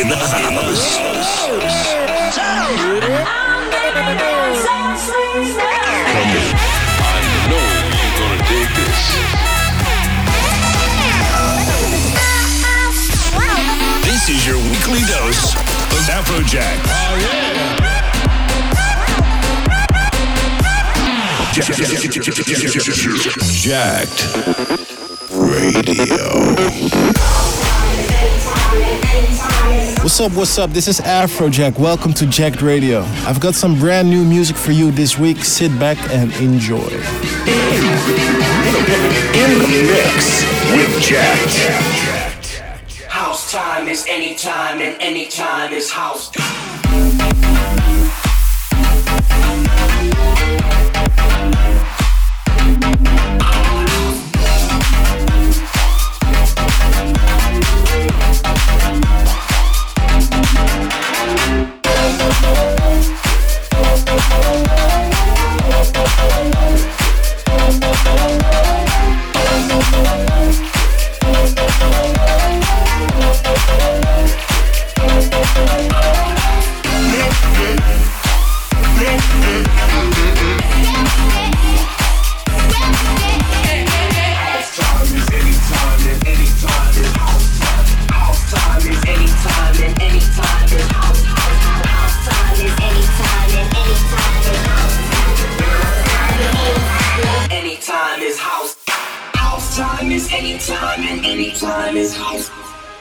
in the this. This is your weekly dose of Afrojack. Oh yeah. Jacked Radio. What's up, what's up? This is Afrojack. Welcome to Jacked Radio. I've got some brand new music for you this week. Sit back and enjoy. In the mix with Jacked. House time is anytime, and anytime is house. Anytime anytime, and anytime is house.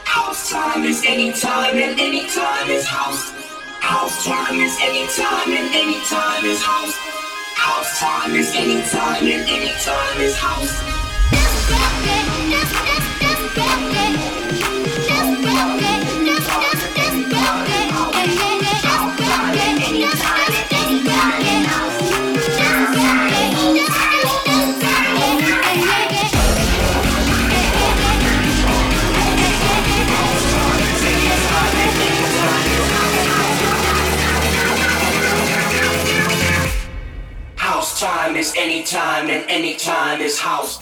House time is anytime, and anytime is house. House time is anytime, and anytime is house. House time is anytime, and anytime is house. Is anytime, and anytime is house.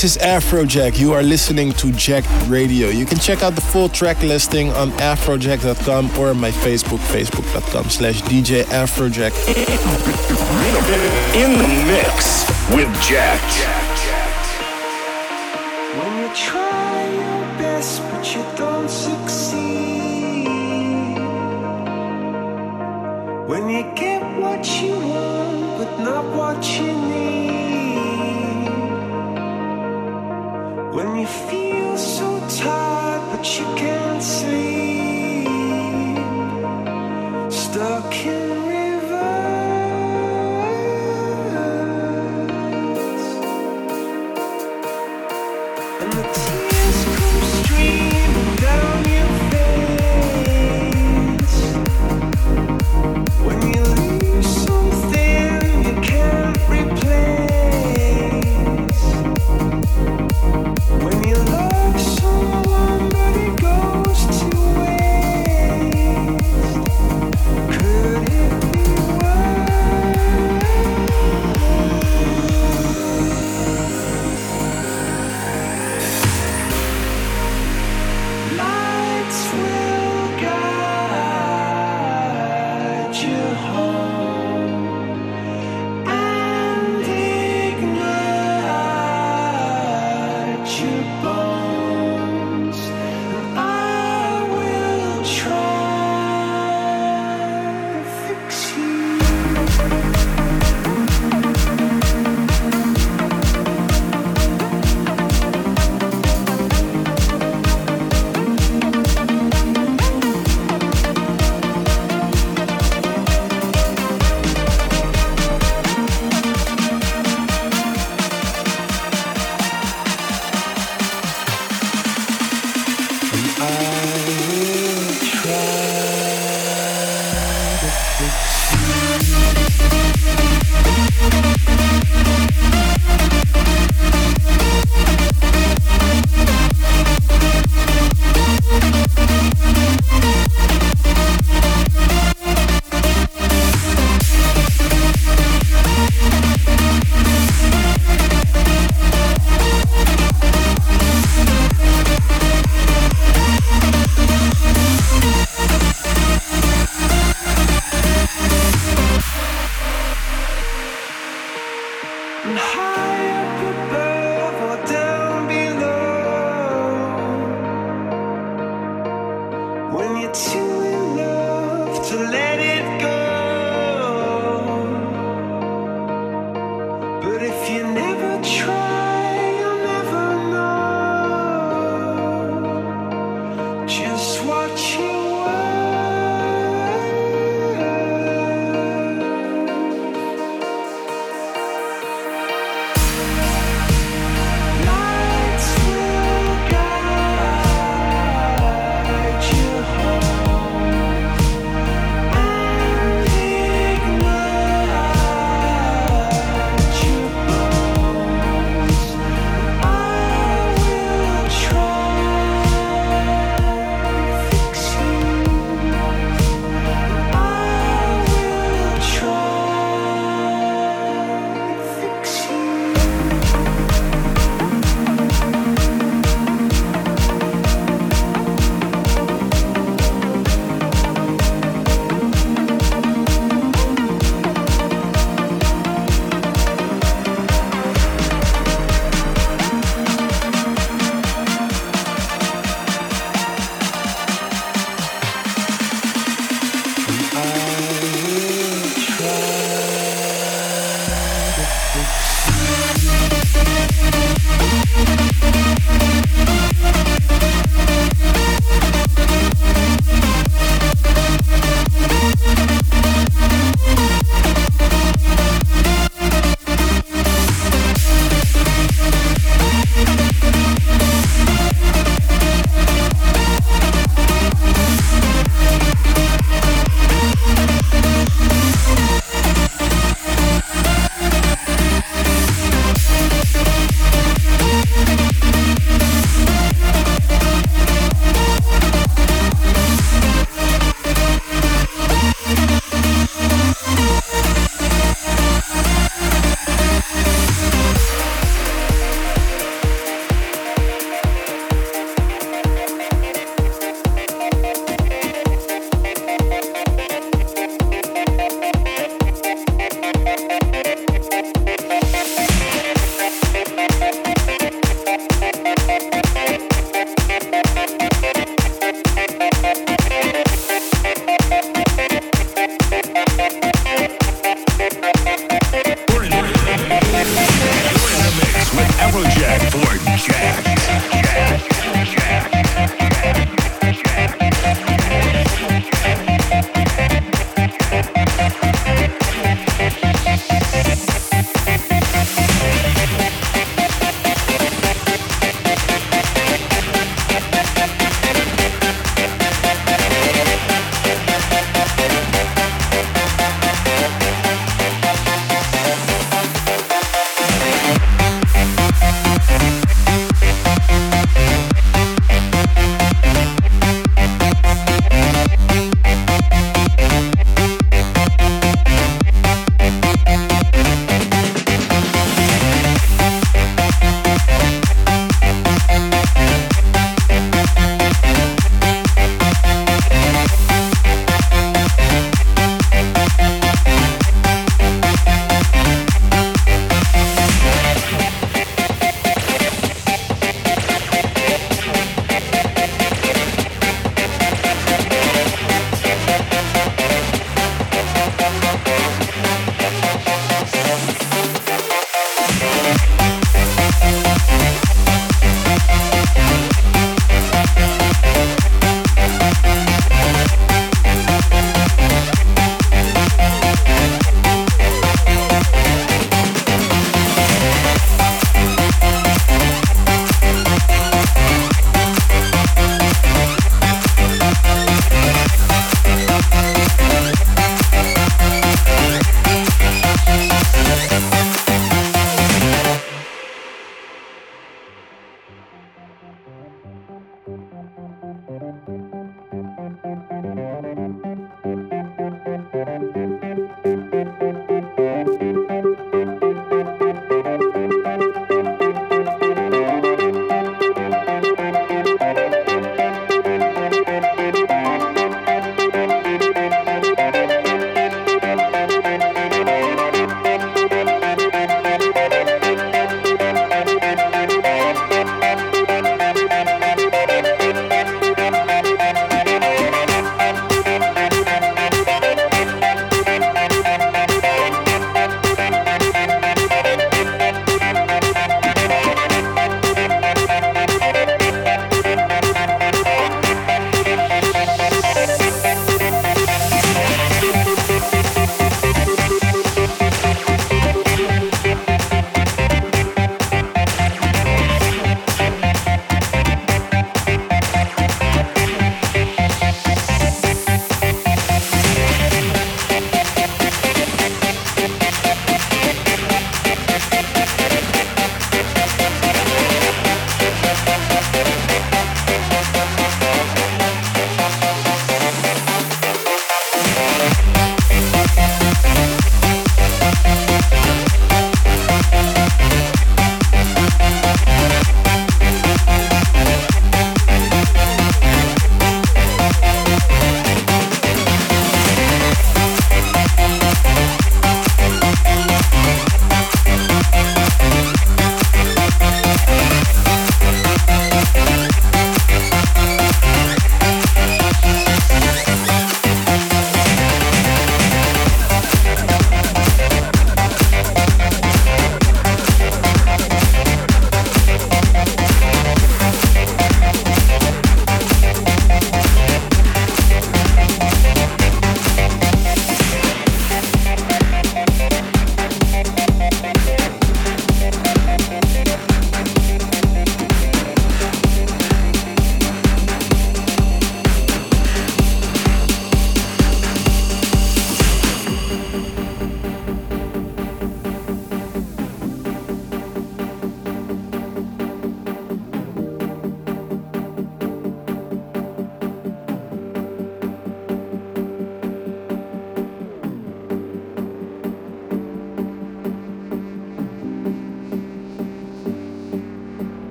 This is Afrojack. You are listening to Jacked Radio. You can check out the full track listing on afrojack.com or my Facebook, facebook.com slash DJ Afrojack. In the mix with Jack. When you try your best but you don't succeed. When you get what you want but not what you need.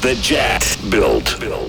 That Jack built. built, built.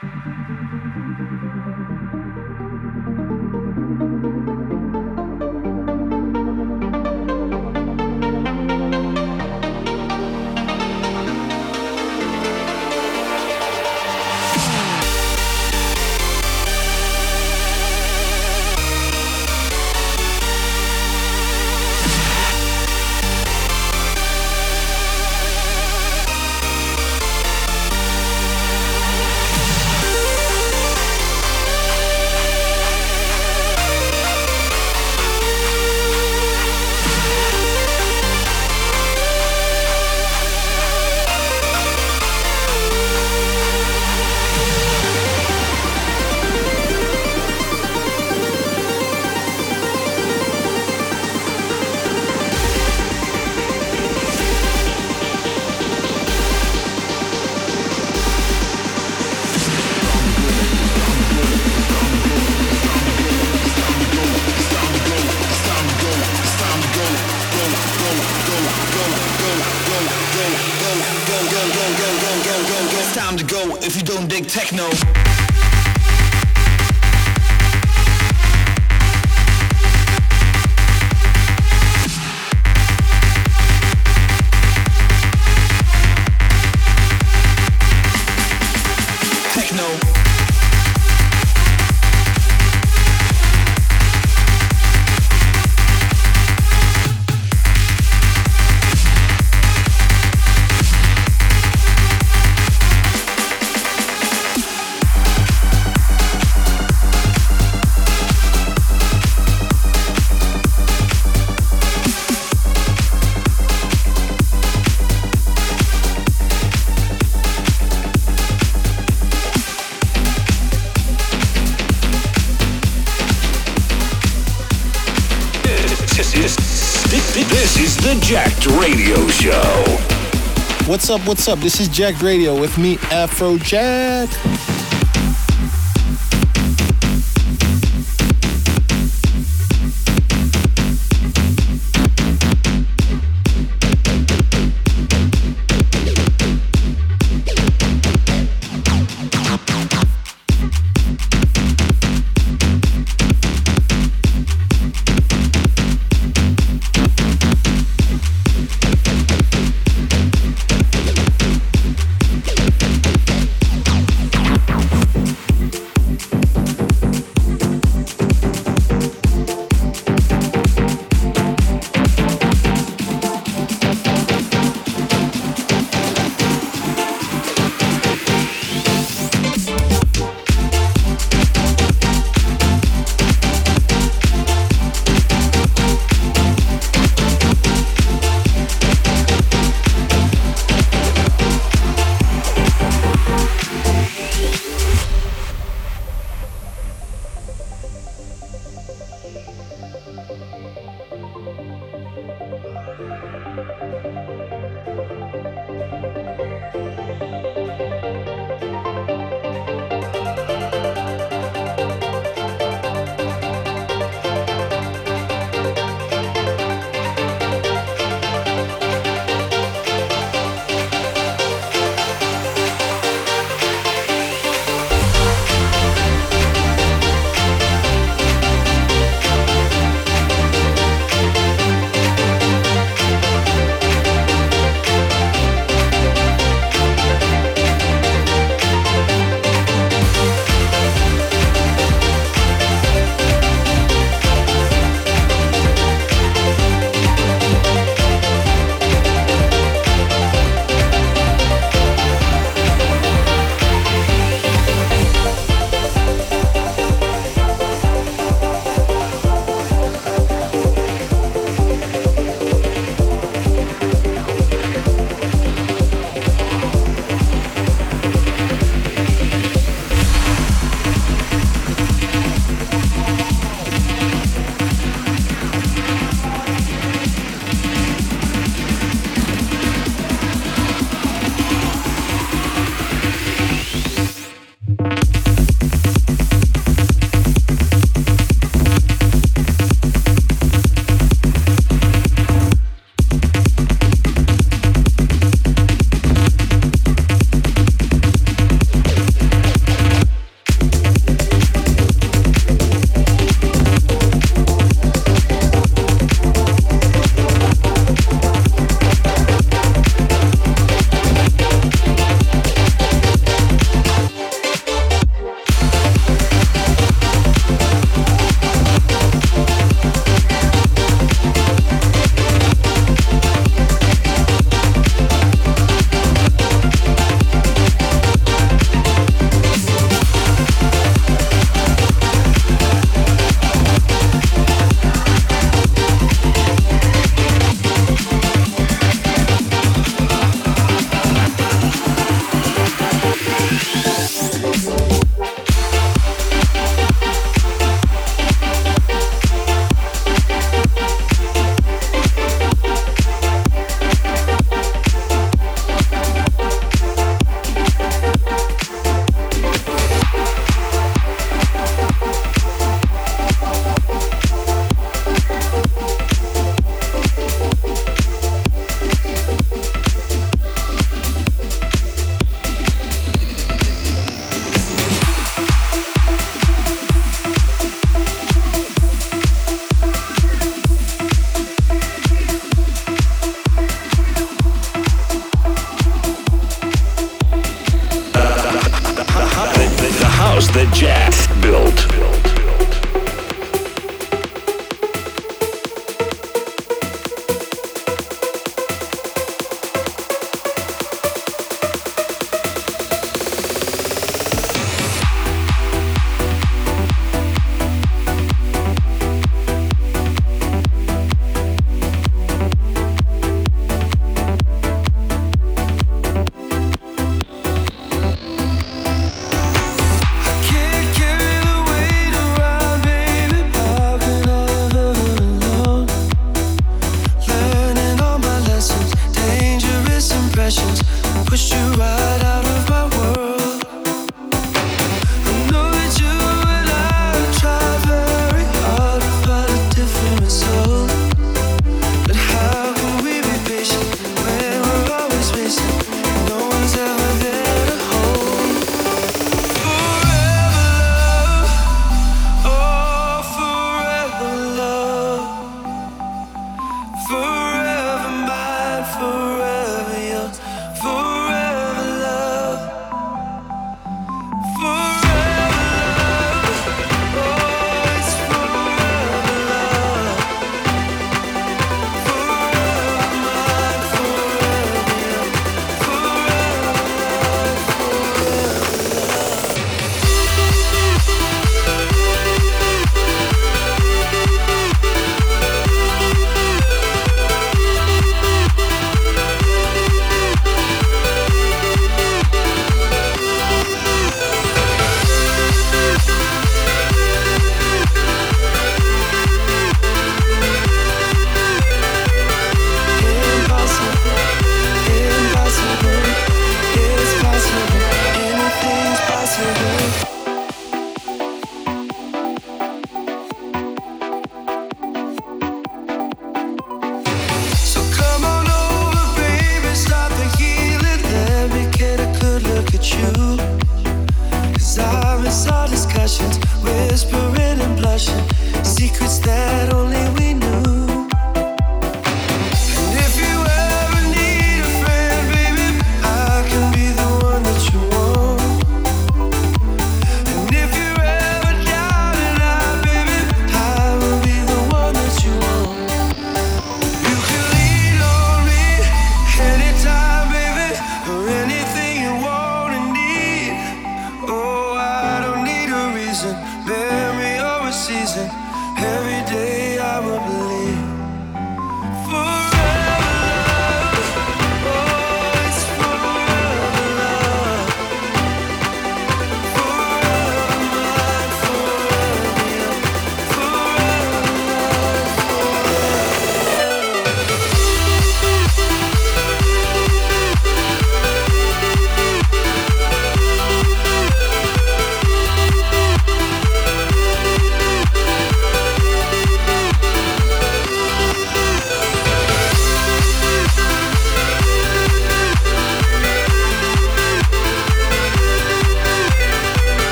Thank you. Jacked Radio Show. What's up? What's up? This is Jacked Radio with me, Afrojack.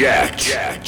Jacked. Jacked.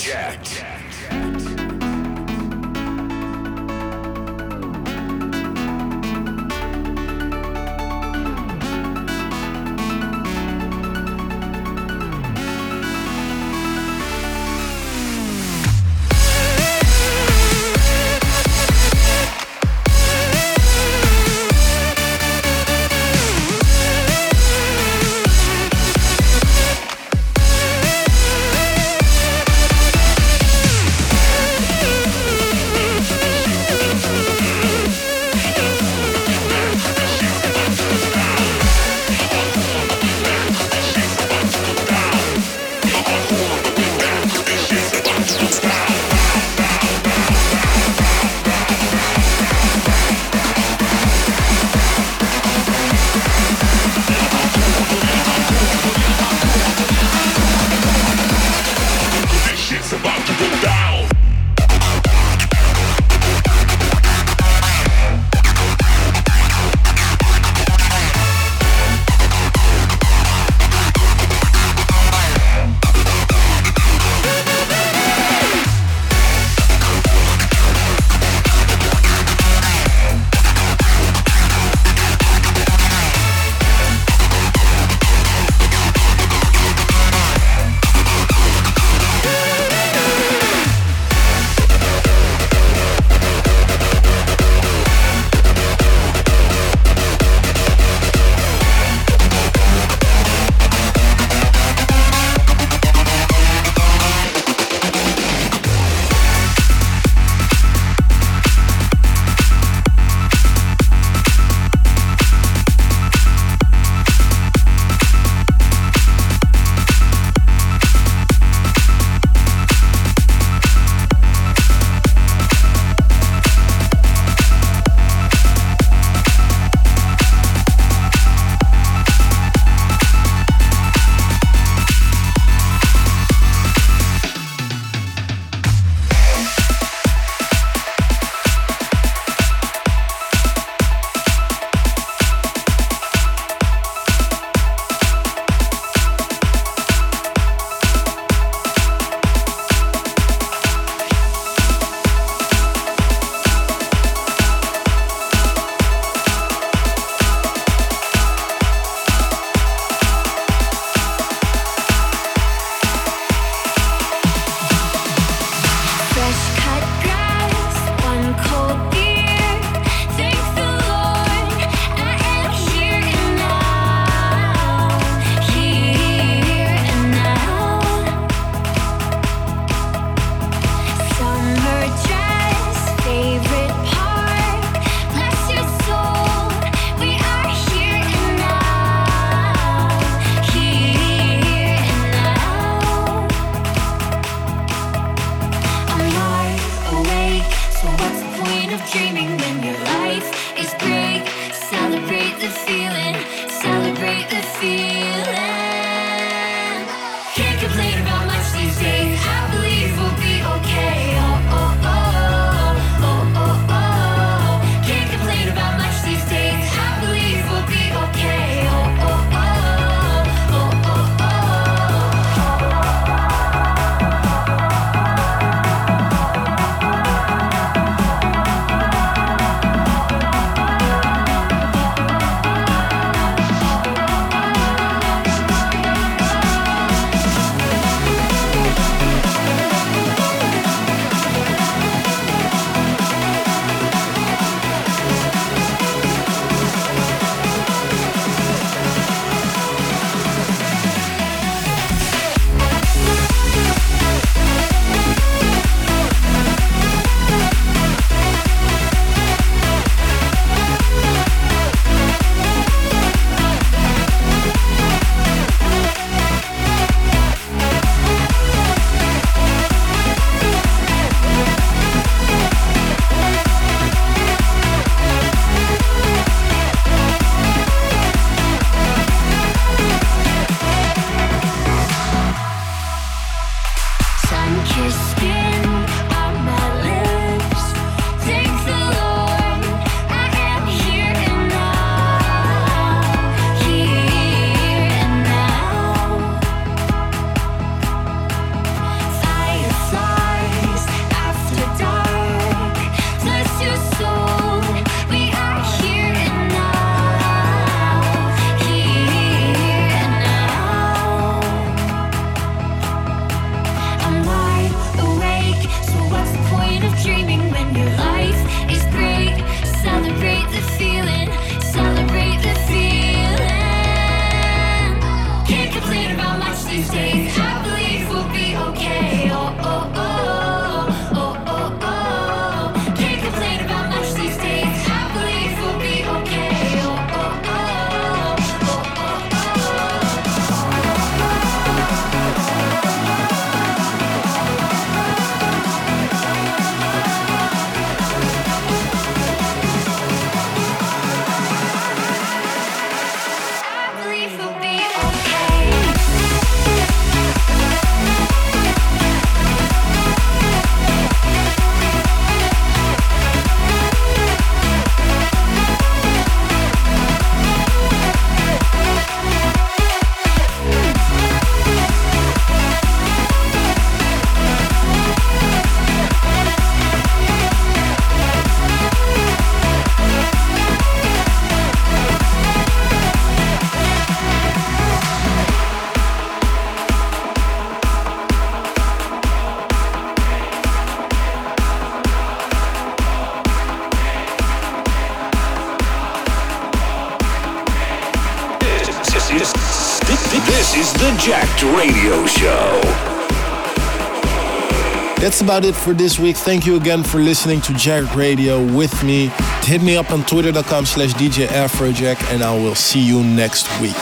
About it for this week. Thank you again for listening to Jacked Radio with me. Hit me up on twitter.com slash DJ Afrojack and I will see you next week.